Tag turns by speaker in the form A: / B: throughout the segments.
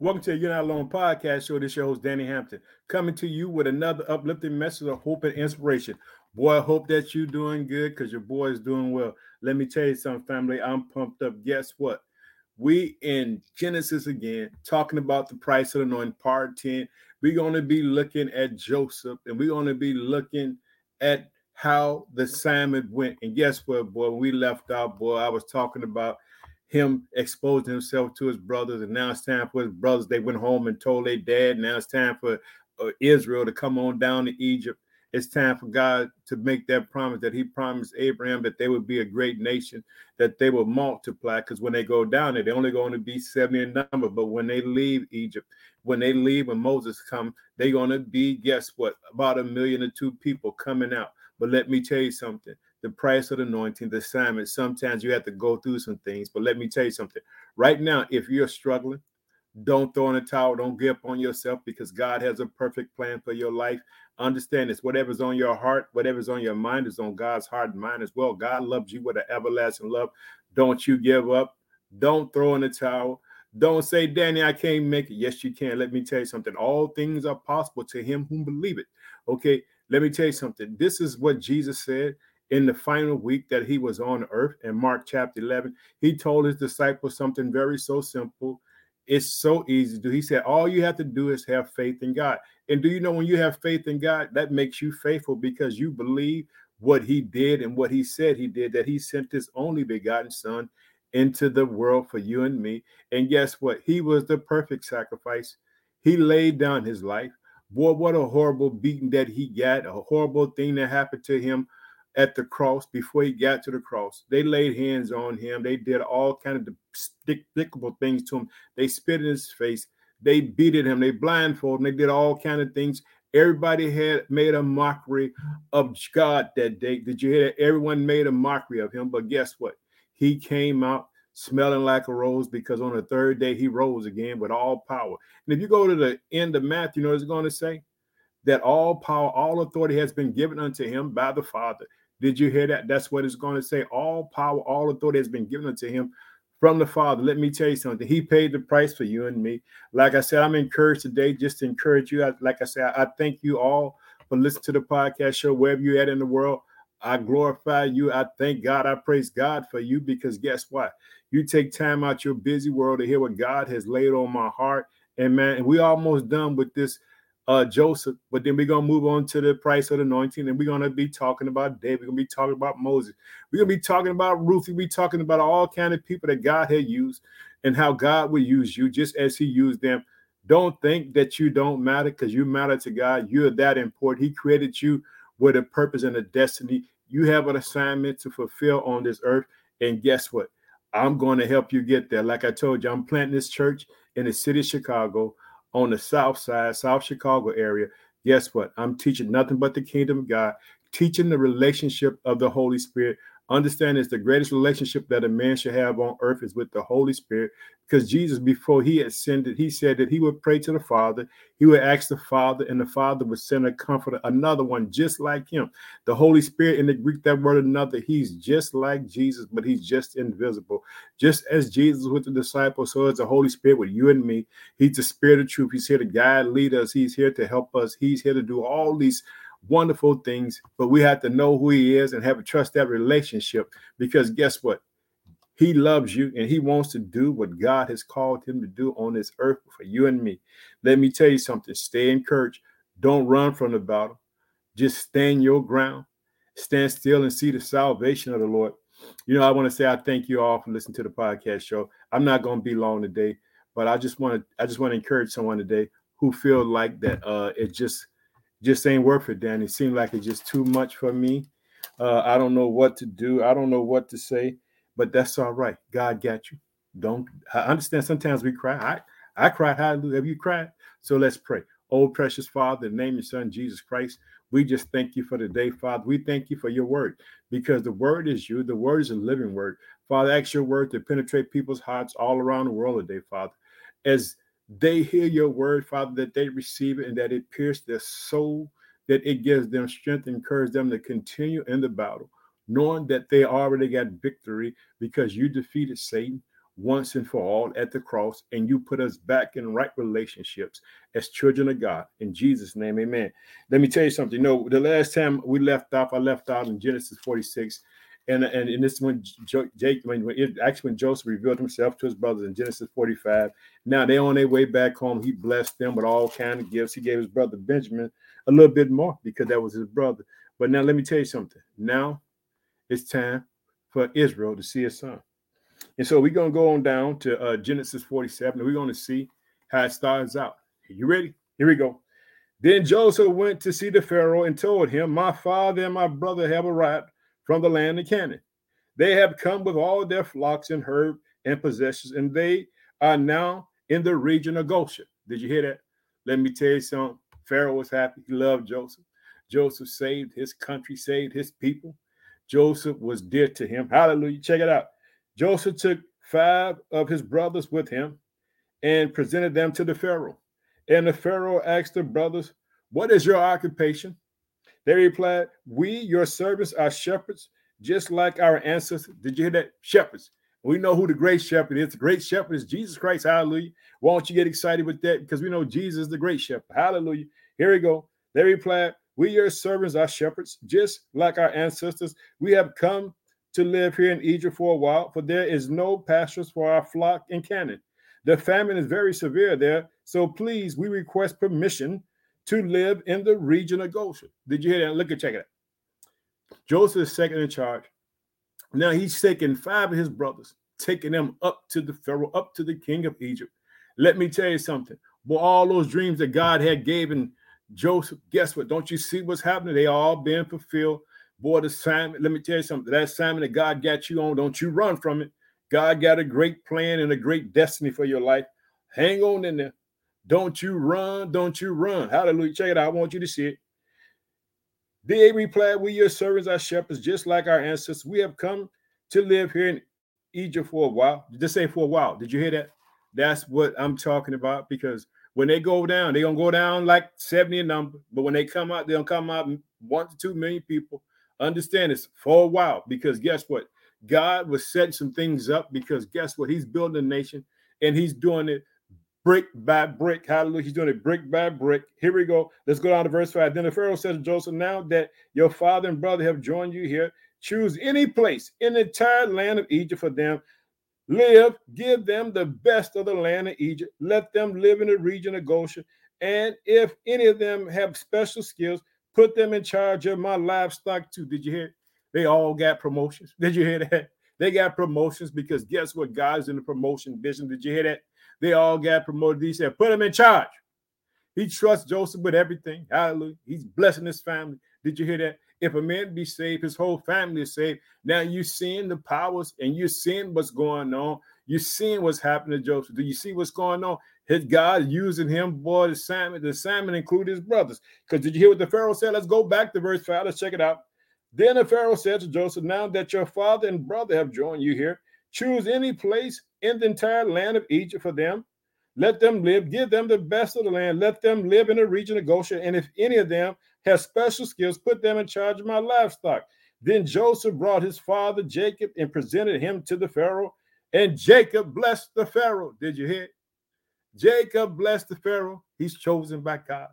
A: Welcome to the You're Not Alone podcast show. This is your host, Danny Hampton, coming to you with another uplifting message of hope and inspiration. Boy, I hope that you're doing good because your boy is doing well. Let me tell you something, family. I'm pumped up. Guess what? We in Genesis again, talking about the price of anointing, part 10. We're going to be looking at Joseph and we're going to be looking at how the assignment went. And guess what, boy? We left out, boy, I was talking about him exposing himself to his brothers, and now it's time for his brothers. They went home and told their dad. Now it's time for uh, Israel to come on down to Egypt. It's time for God to make that promise that He promised Abraham that they would be a great nation, that they will multiply. Because when they go down there, they're only going to be 70 in number. But when they leave Egypt, when they leave, when Moses come, they're going to be, guess what, about a million or two people coming out. But let me tell you something the price of the anointing, the assignment. Sometimes you have to go through some things. But let me tell you something. Right now, if you're struggling, don't throw in a towel. Don't give up on yourself because God has a perfect plan for your life. Understand this whatever's on your heart, whatever's on your mind is on God's heart and mind as well. God loves you with an everlasting love. Don't you give up. Don't throw in the towel. Don't say, Danny, I can't make it. Yes, you can. Let me tell you something. All things are possible to him who believe it. Okay, let me tell you something. This is what Jesus said in the final week that he was on earth in Mark chapter 11. He told his disciples something very so simple. It's so easy to do. He said, All you have to do is have faith in God. And do you know when you have faith in God, that makes you faithful because you believe what he did and what he said he did, that he sent his only begotten son into the world for you and me. And guess what? He was the perfect sacrifice. He laid down his life. Boy, what a horrible beating that he got, a horrible thing that happened to him at the cross before he got to the cross. They laid hands on him. They did all kind of despicable things to him. They spit in his face. They beated him. They blindfolded him. They did all kind of things. Everybody had made a mockery of God that day. Did you hear that? Everyone made a mockery of him. But guess what? He came out smelling like a rose because on the third day he rose again with all power. And if you go to the end of Matthew, you know what it's going to say? That all power, all authority has been given unto him by the Father. Did you hear that? That's what it's going to say. All power, all authority has been given unto him from the Father. Let me tell you something. He paid the price for you and me. Like I said, I'm encouraged today just to encourage you. Like I said, I thank you all for listening to the podcast show, wherever you're at in the world. I glorify you. I thank God. I praise God for you because guess what? You take time out your busy world to hear what God has laid on my heart. And man, we almost done with this uh, Joseph, but then we're gonna move on to the price of the anointing, and we're gonna be talking about David. We're gonna be talking about Moses. We're gonna be talking about Ruth. We'll be talking about all kind of people that God had used and how God will use you just as He used them. Don't think that you don't matter because you matter to God. You're that important. He created you with a purpose and a destiny. You have an assignment to fulfill on this earth. And guess what? I'm going to help you get there. Like I told you, I'm planting this church in the city of Chicago on the south side, South Chicago area, guess what? I'm teaching nothing but the kingdom of God, teaching the relationship of the Holy Spirit, Understand it's the greatest relationship that a man should have on earth is with the Holy Spirit. Because Jesus, before he ascended, he said that he would pray to the Father, he would ask the Father, and the Father would send a comforter, another one just like him. The Holy Spirit in the Greek, that word another, he's just like Jesus, but he's just invisible. Just as Jesus with the disciples, so is the Holy Spirit with you and me. He's the spirit of truth. He's here to guide, lead us. He's here to help us. He's here to do all these wonderful things, but we have to know who he is and have a trust that relationship because guess what? He loves you and he wants to do what God has called him to do on this earth for you and me. Let me tell you something stay encouraged. Don't run from the battle. Just stand your ground, stand still and see the salvation of the Lord. You know, I want to say I thank you all for listening to the podcast show. I'm not going to be long today, but I just want to I just want to encourage someone today who feel like that uh it just just ain't worth it, Danny. It seemed like it's just too much for me. Uh, I don't know what to do. I don't know what to say, but that's all right. God got you. Don't I understand sometimes we cry. I I cried. Hallelujah. Have you cried? So let's pray. Oh, precious Father, name of your Son, Jesus Christ, we just thank you for the day, Father. We thank you for your word because the word is you. The word is a living word. Father, ask your word to penetrate people's hearts all around the world today, Father. As they hear your word, Father, that they receive it and that it pierces their soul, that it gives them strength and encourage them to continue in the battle, knowing that they already got victory because you defeated Satan. once and for all at the cross, and you put us back in right relationships as children of God. In Jesus' name, amen. Let me tell you something. You know, the last time we left off, I left out in Genesis 46. And, and, and this when Jake, when, when it, actually when Joseph revealed himself to his brothers in Genesis 45. Now they're on their way back home. He blessed them with all kind of gifts. He gave his brother Benjamin a little bit more because that was his brother. But now let me tell you something. Now it's time for Israel to see his son. And so we're to go on down to uh, Genesis 47 and we're to see how it starts out. You ready? Here we go. Then Joseph went to see the Pharaoh and told him, My father and my brother have arrived from the land of Canaan. They have come with all their flocks and herd and possessions, and they are now in the region of Goshen. Did you hear that? Let me tell you something. Pharaoh was happy. He loved Joseph. Joseph saved his country, saved his people. Joseph was dear to him. Hallelujah. Check it out. Joseph took five of his brothers with him and presented them to the Pharaoh. And the Pharaoh asked the brothers, What is your occupation? They replied, We, your servants, are shepherds, just like our ancestors. Did you hear that? Shepherds. We know who the great shepherd is. The great shepherd is Jesus Christ. Hallelujah. Why don't you get excited with that? Because we know Jesus is the great shepherd. Hallelujah. Here we go. They replied, We, your servants, are shepherds, just like our ancestors. We have come to live here in Egypt for a while, for there is no pastures for our flock in Canaan. The famine is very severe there, so please, we request permission to live in the region of Goshen. Did you hear that? Look at check it out. Joseph is second in charge. Now he's taking five of his brothers, taking them up to the Pharaoh, up to the king of Egypt. Let me tell you something. Well, all those dreams that God had given Joseph, guess what? Don't you see what's happening? They all being fulfilled. Boy, the assignment, let me tell you something. That assignment that God got you on, don't you run from it. God got a great plan and a great destiny for your life. Hang on in there. Don't you run. Don't you run. Hallelujah. Check it out. I want you to see it. They replied, We, your servants, are shepherds, just like our ancestors. We have come to live here in Egypt for a while. Just say for a while. Did you hear that? That's what I'm talking about because when they go down, they're gonna go down like 70 in number, but when they come out, gonna come out one to two million people. Understand this for a while because guess what? God was setting some things up because guess what? He's building a nation and he's doing it brick by brick. Hallelujah. He's doing it brick by brick. Here we go. Let's go down to verse 5. Then the Pharaoh said to Joseph, Now that your father and brother have joined you here, choose any place in the entire land of Egypt for them. Live, give them the best of the land of Egypt. Let them live in the region of Goshen. And if any of them have special skills, put them in charge of my livestock too. Did you hear? They all got promotions. Did you hear that? They got promotions because guess what? God's in the promotion vision. Did you hear that? They all got promoted. He said, put him in charge. He trusts Joseph with everything. Hallelujah. He's blessing his family. Did you hear that? If a man be saved, his whole family is saved. Now you're seeing the powers and you're seeing what's going on. You're seeing what's happening to Joseph. Do you see what's going on? His God using him, boy, the assignment, the assignment include his brothers. Because did you hear what the Pharaoh said? Let's go back to verse 5. Let's check it out. Then the Pharaoh said to Joseph, Now that your father and brother have joined you here, choose any place in the entire land of Egypt for them. Let them live, give them the best of the land. Let them live in the region of Goshen. And if any of them have special skills, put them in charge of my livestock. Then Joseph brought his father Jacob and presented him to the Pharaoh. And Jacob blessed the Pharaoh. Did you hear? Jacob blessed the Pharaoh. He's chosen by God.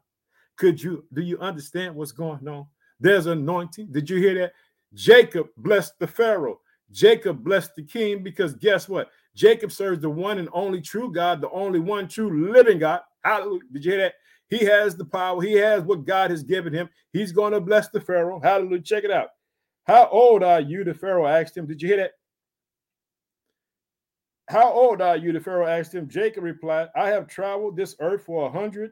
A: Could you do you understand what's going on? There's anointing. Did you hear that? Jacob blessed the Pharaoh. Jacob blessed the king because guess what? Jacob serves the one and only true God, the only one true living God. Hallelujah. Did you hear that? He has the power. He has what God has given him. He's going to bless the Pharaoh. Hallelujah. Check it out. How old are you? The Pharaoh asked him. Did you hear that? How old are you? The Pharaoh asked him. Jacob replied, I have traveled this earth for a hundred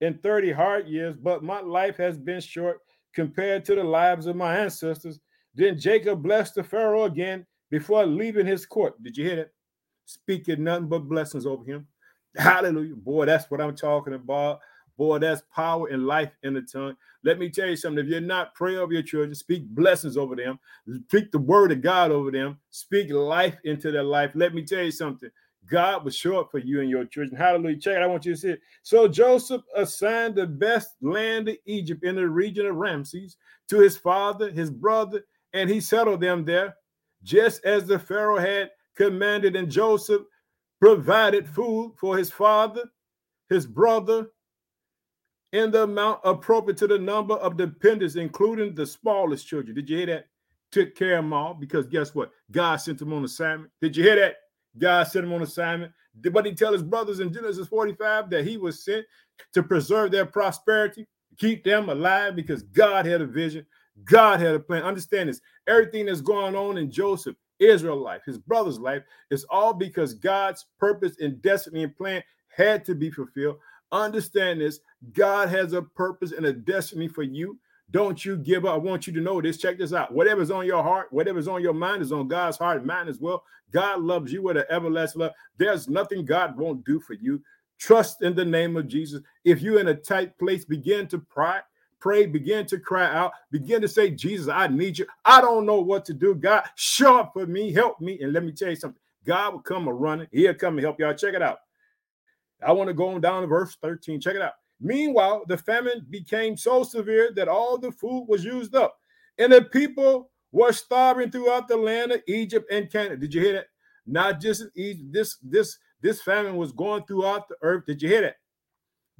A: and thirty hard years, but my life has been short compared to the lives of my ancestors. Then Jacob blessed the Pharaoh again before leaving his court. Did you hear that? Speaking nothing but blessings over him. Hallelujah. Boy, that's what I'm talking about. Boy, that's power and life in the tongue. Let me tell you something. If you're not praying over your children, speak blessings over them, speak the word of God over them, speak life into their life. Let me tell you something. God was short for you and your children. Hallelujah. Check it. I want you to see it. So Joseph assigned the best land of Egypt in the region of Ramses to his father, his brother, and he settled them there, just as the Pharaoh had commanded. And Joseph provided food for his father, his brother, in the amount appropriate to the number of dependents, including the smallest children. Did you hear that? Took care of them all because guess what? God sent them on assignment. Did you hear that? God sent them on assignment. But he tell his brothers in Genesis 45 that he was sent to preserve their prosperity, keep them alive because God had a vision. God had a plan. Understand this. Everything that's going on in Joseph, Israel life, his brother's life, is all because God's purpose and destiny and plan had to be fulfilled. Understand this. God has a purpose and a destiny for you. Don't you give up. I want you to know this. Check this out. Whatever's on your heart, whatever's on your mind is on God's heart and mind as well. God loves you with an everlasting love. There's nothing God won't do for you. Trust in the name of Jesus. If you're in a tight place, begin to pray, pray, begin to cry out, begin to say, Jesus, I need you. I don't know what to do. God, show up for me, help me. And let me tell you something. God will come a running. He'll come and help y'all. Check it out. I want to go on down to verse 13. Check it out. Meanwhile, the famine became so severe that all the food was used up, and the people were starving throughout the land of Egypt and Canaan. Did you hear that? Not just Egypt. This this this famine was going throughout the earth. Did you hear that?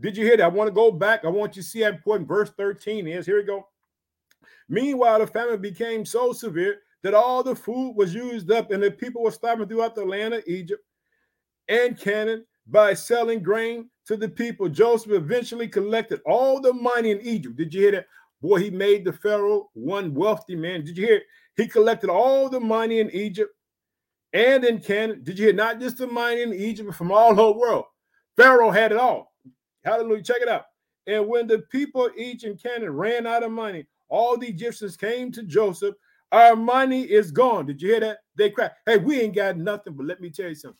A: Did you hear that? I want to go back. I want you to see how important verse 13 is. Here we go. Meanwhile, the famine became so severe that all the food was used up, and the people were starving throughout the land of Egypt and Canaan by selling grain to the people. Joseph eventually collected all the money in Egypt. Did you hear that? Boy, he made the Pharaoh one wealthy man. Did you hear? He collected all the money in Egypt and in Canaan. Did you hear? Not just the money in Egypt, but from all the world. Pharaoh had it all. Hallelujah. Check it out. And when the people each in Canaan ran out of money, all the Egyptians came to Joseph. Our money is gone. Did you hear that? They cried, Hey, we ain't got nothing. But let me tell you something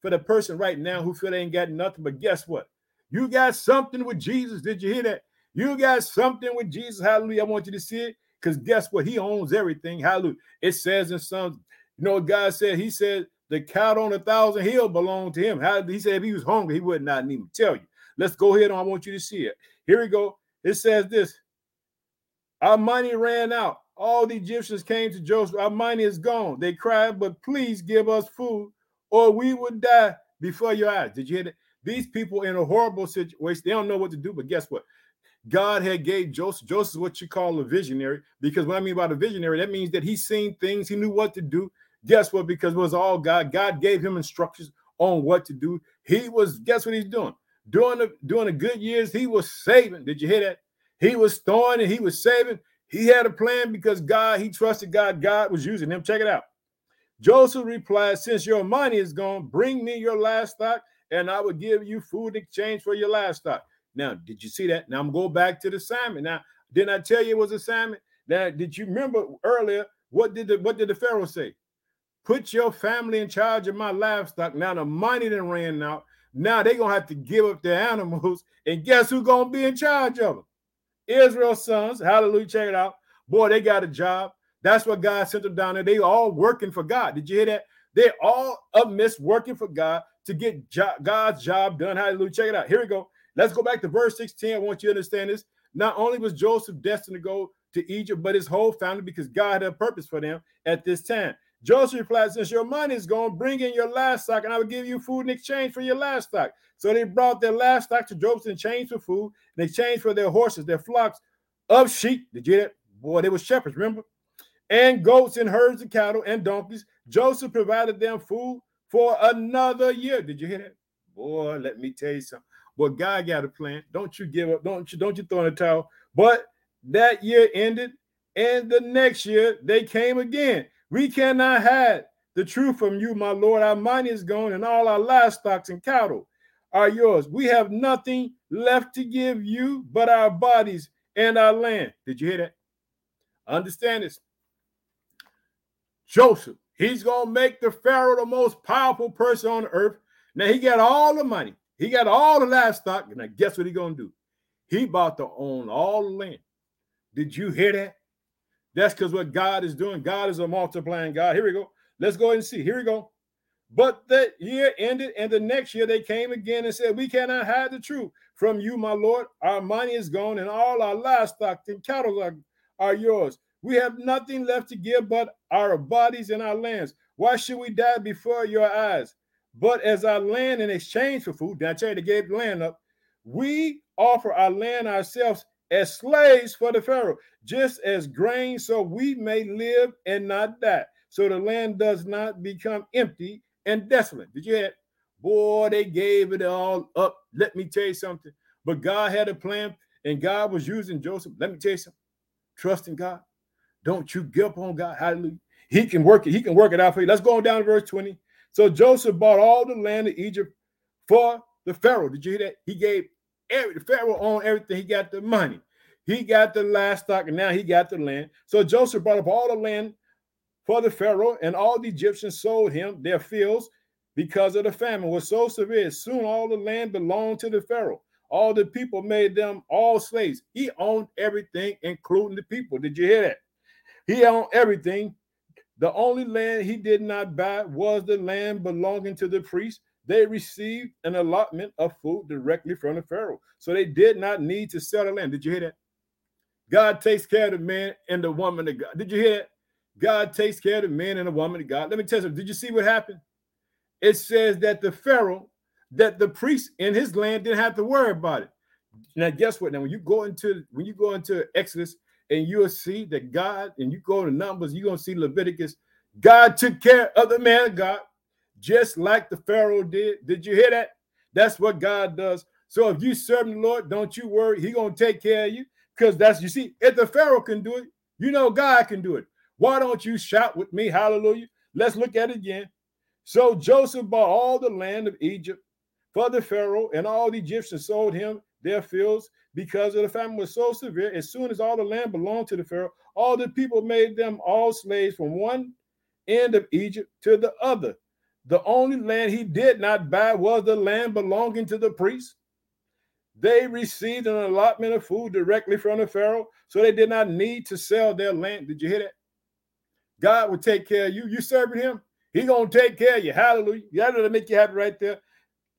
A: for the person right now who feel they ain't got nothing. But guess what? You got something with Jesus. Did you hear that? You got something with Jesus. Hallelujah. I want you to see it. Because guess what? He owns everything. Hallelujah. It says in some, you know God said? He said the cattle on a thousand hill belonged to him. How he said if he was hungry, he would not even tell you. Let's go ahead on. I want you to see it. Here we go. It says this. Our money ran out. All the Egyptians came to Joseph. Our money is gone. They cried, but please give us food or we would die before your eyes. Did you hear that? These people in a horrible situation, they don't know what to do. But guess what? God had gave Joseph. Joseph is what you call a visionary. Because what I mean by a visionary, that means that he's seen things, he knew what to do. Guess what? Because it was all God. God gave him instructions on what to do. He was, guess what he's doing? During the during the good years, he was saving. Did you hear that? He was throwing and he was saving. He had a plan because God, he trusted God. God was using him. Check it out. Joseph replied, Since your money is gone, bring me your livestock, and I will give you food in exchange for your livestock. Now, did you see that? Now I'm going back to the assignment. Now, didn't I tell you it was a assignment? Now, did you remember earlier? What did the what did the Pharaoh say? Put your family in charge of my livestock. Now the money that ran out. Now they're gonna have to give up their animals, and guess who's gonna be in charge of them? Israel's sons. Hallelujah. Check it out. Boy, they got a job. That's what God sent them down there. They all working for God. Did you hear that? They all miss working for God to get jo- God's job done. Hallelujah. Check it out. Here we go. Let's go back to verse 16. I want you to understand this. Not only was Joseph destined to go to Egypt, but his whole family, because God had a purpose for them at this time. Joseph replied, Since your money is gone, bring in your livestock, and I will give you food in exchange for your livestock. So they brought their livestock to Joseph in exchange for food, in exchange for their horses, their flocks of sheep. Did you hear that? Boy, they were shepherds, remember? and goats and herds of cattle and donkeys. Joseph provided them food for another year. Did you hear that? Boy, let me tell you something. Boy, God got a plan. Don't you give up. Don't you don't you throw in the towel. But that year ended, and the next year they came again. We cannot hide the truth from you, my Lord. Our money is gone, and all our livestock and cattle are yours. We have nothing left to give you but our bodies and our land. Did you hear that? Understand this. Joseph. He's going to make the Pharaoh the most powerful person on earth. Now, he got all the money. He got all the livestock. And now, guess what he's going to do? He about to own all the land. Did you hear that? That's because what God is doing. God is a multiplying God. Here we go. Let's go ahead and see. Here we go. But that year ended, and the next year they came again and said, We cannot hide the truth from you, my Lord. Our money is gone, and all our livestock and cattle are, are yours. We have nothing left to give but our bodies and our lands. Why should we die before your eyes? but as our land in exchange for food, now they gave land up, we offer our land ourselves as slaves for the Pharaoh, just as grain, so we may live and not die. So the land does not become empty and desolate. Did you hear? Boy, they gave it all up. Let me tell you something. But God had a plan, and God was using Joseph. Let me tell you something. Trust in God. Don't you give up on God. Hallelujah. He can work it. He can work it out for you. Let's go on down to verse 20. So Joseph bought all the land of Egypt for the Pharaoh. Did you hear that? He gave every the Pharaoh owned everything. He got the money. He got the livestock, and now he got the land. So Joseph brought up all the land for the Pharaoh, and all the Egyptians sold him their fields because of the famine was so severe. Soon all the land belonged to the Pharaoh. All the people made them all slaves. He owned everything, including the people. Did you hear that? He owned everything. The only land he did not buy was the land belonging to the priests. They received an allotment of food directly from the Pharaoh. So they did not need to sell the land. Did you hear that? God takes care of the man and the woman of God. Did you hear that? God takes care of the man and the woman of God. Let me tell you, did you see what happened? It says that the Pharaoh, that the priest in his land didn't have to worry about it. Now, guess what? Now, when you go into when you go into Exodus and you'll see that God, and you go to Numbers, you're gonna see Leviticus, God took care of the man of God, just like the Pharaoh did. Did you hear that? That's what God does. So if you serve the Lord, don't you worry, He gonna take care of you. Because that's you see, if the Pharaoh can do it, you know God can do it. Why don't you shout with me? Hallelujah. Let's look at it again. So Joseph bought all the land of Egypt for the Pharaoh, and all the Egyptians sold him their fields because of the famine was so severe. As soon as all the land belonged to the Pharaoh, all the people made them all slaves from one end of Egypt to the other. The only land he did not buy was the land belonging to the priests they received an allotment of food directly from the Pharaoh, so they did not need to sell their land. Did you hear that? God will take care of you. You serving him, he gonna take care of you. Hallelujah. That'll make you happy right there.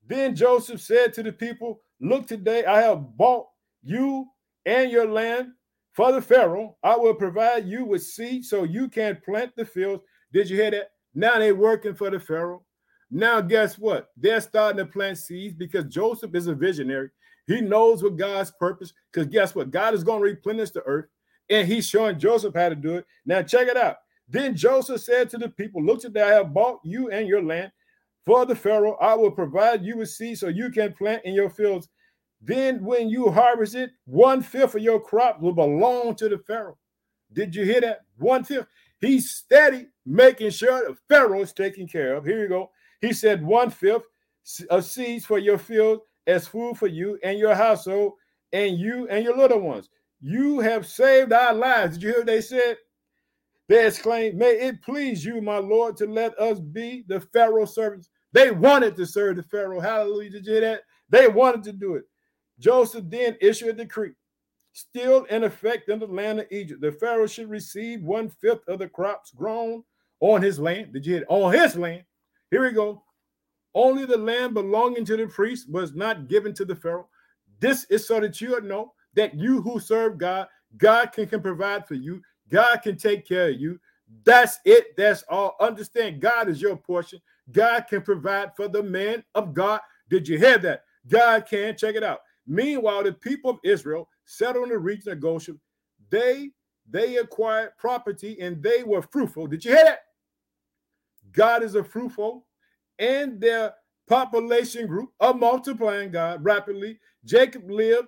A: Then Joseph said to the people, Look, today I have bought you and your land for the Pharaoh. I will provide you with seed so you can plant the fields. Did you hear that? Now they're working for the Pharaoh. Now, guess what? They're starting to plant seeds because Joseph is a visionary. He knows what God's purpose, because guess what? God is going to replenish the earth, and he's showing Joseph how to do it. Now, check it out. Then Joseph said to the people, Look today, I have bought you and your land for the Pharaoh. I will provide you with seed so you can plant in your fields. Then, when you harvest it, one fifth of your crop will belong to the Pharaoh. Did you hear that? One fifth. He's steady making sure the Pharaoh is taken care of. Here you go. He said, One fifth of seeds for your field as food for you and your household and you and your little ones. You have saved our lives. Did you hear what they said? They exclaimed, May it please you, my Lord, to let us be the Pharaoh servants. They wanted to serve the Pharaoh. Hallelujah. Did you hear that? They wanted to do it. Joseph then issued a decree, still in effect in the land of Egypt. The Pharaoh should receive one fifth of the crops grown on his land. Did you hear? On his land. Here we go. Only the land belonging to the priest was not given to the Pharaoh. This is so that you know that you who serve God, God can, can provide for you. God can take care of you. That's it. That's all. Understand God is your portion. God can provide for the man of God. Did you hear that? God can. Check it out. Meanwhile, the people of Israel settled in the region of Goshen. They they acquired property and they were fruitful. Did you hear that? God is a fruitful and their population group are multiplying God rapidly. Jacob lived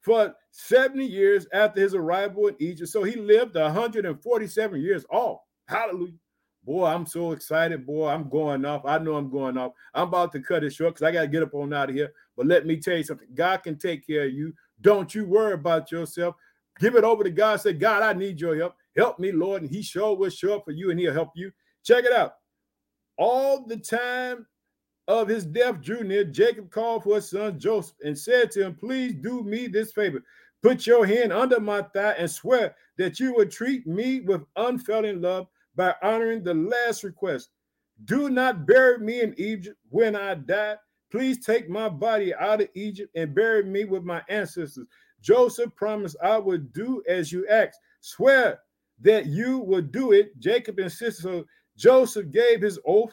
A: for 70 years after his arrival in Egypt. So he lived 147 years old. Hallelujah. Boy, I'm so excited. Boy, I'm going off. I know I'm going off. I'm about to cut it short because I got to get up on out of here. But let me tell you something God can take care of you. Don't you worry about yourself. Give it over to God. Say, God, I need your help. Help me, Lord. And He sure will show up for you and He'll help you. Check it out. All the time of his death drew near, Jacob called for his son Joseph and said to him, Please do me this favor. Put your hand under my thigh and swear that you will treat me with unfailing love by honoring the last request. Do not bury me in Egypt when I die. Please take my body out of Egypt and bury me with my ancestors. Joseph promised, I would do as you asked. Swear that you will do it. Jacob insisted. So Joseph gave his oath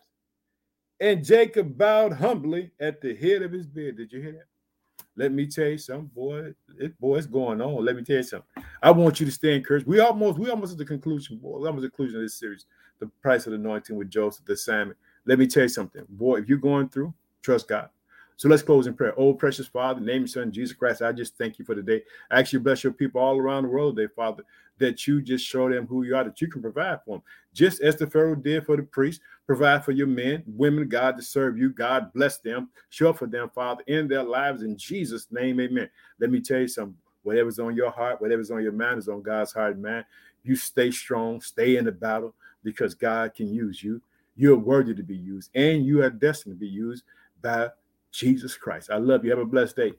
A: And Jacob bowed humbly at the head of his bed. Did you hear that? Let me tell you something, boy. It, boy, it's going on. Let me tell you something. I want you to stay encouraged. We almost, we almost at the conclusion, boy. We almost at the conclusion of this series, the price of the anointing with Joseph, the assignment. Let me tell you something, boy. If you're going through, trust God. So let's close in prayer. Oh, precious Father, name your son Jesus Christ. I just thank you for today. I actually bless your people all around the world today, Father, that you just show them who you are, that you can provide for them. Just as the Pharaoh did for the priest, provide for your men, women, God, to serve you. God bless them. Show for them, Father, in their lives. In Jesus' name, amen. Let me tell you something. Whatever's on your heart, whatever's on your mind is on God's heart, man. You stay strong, stay in the battle because God can use you. You're worthy to be used, and you are destined to be used by Jesus Christ. I love you. Have a blessed day.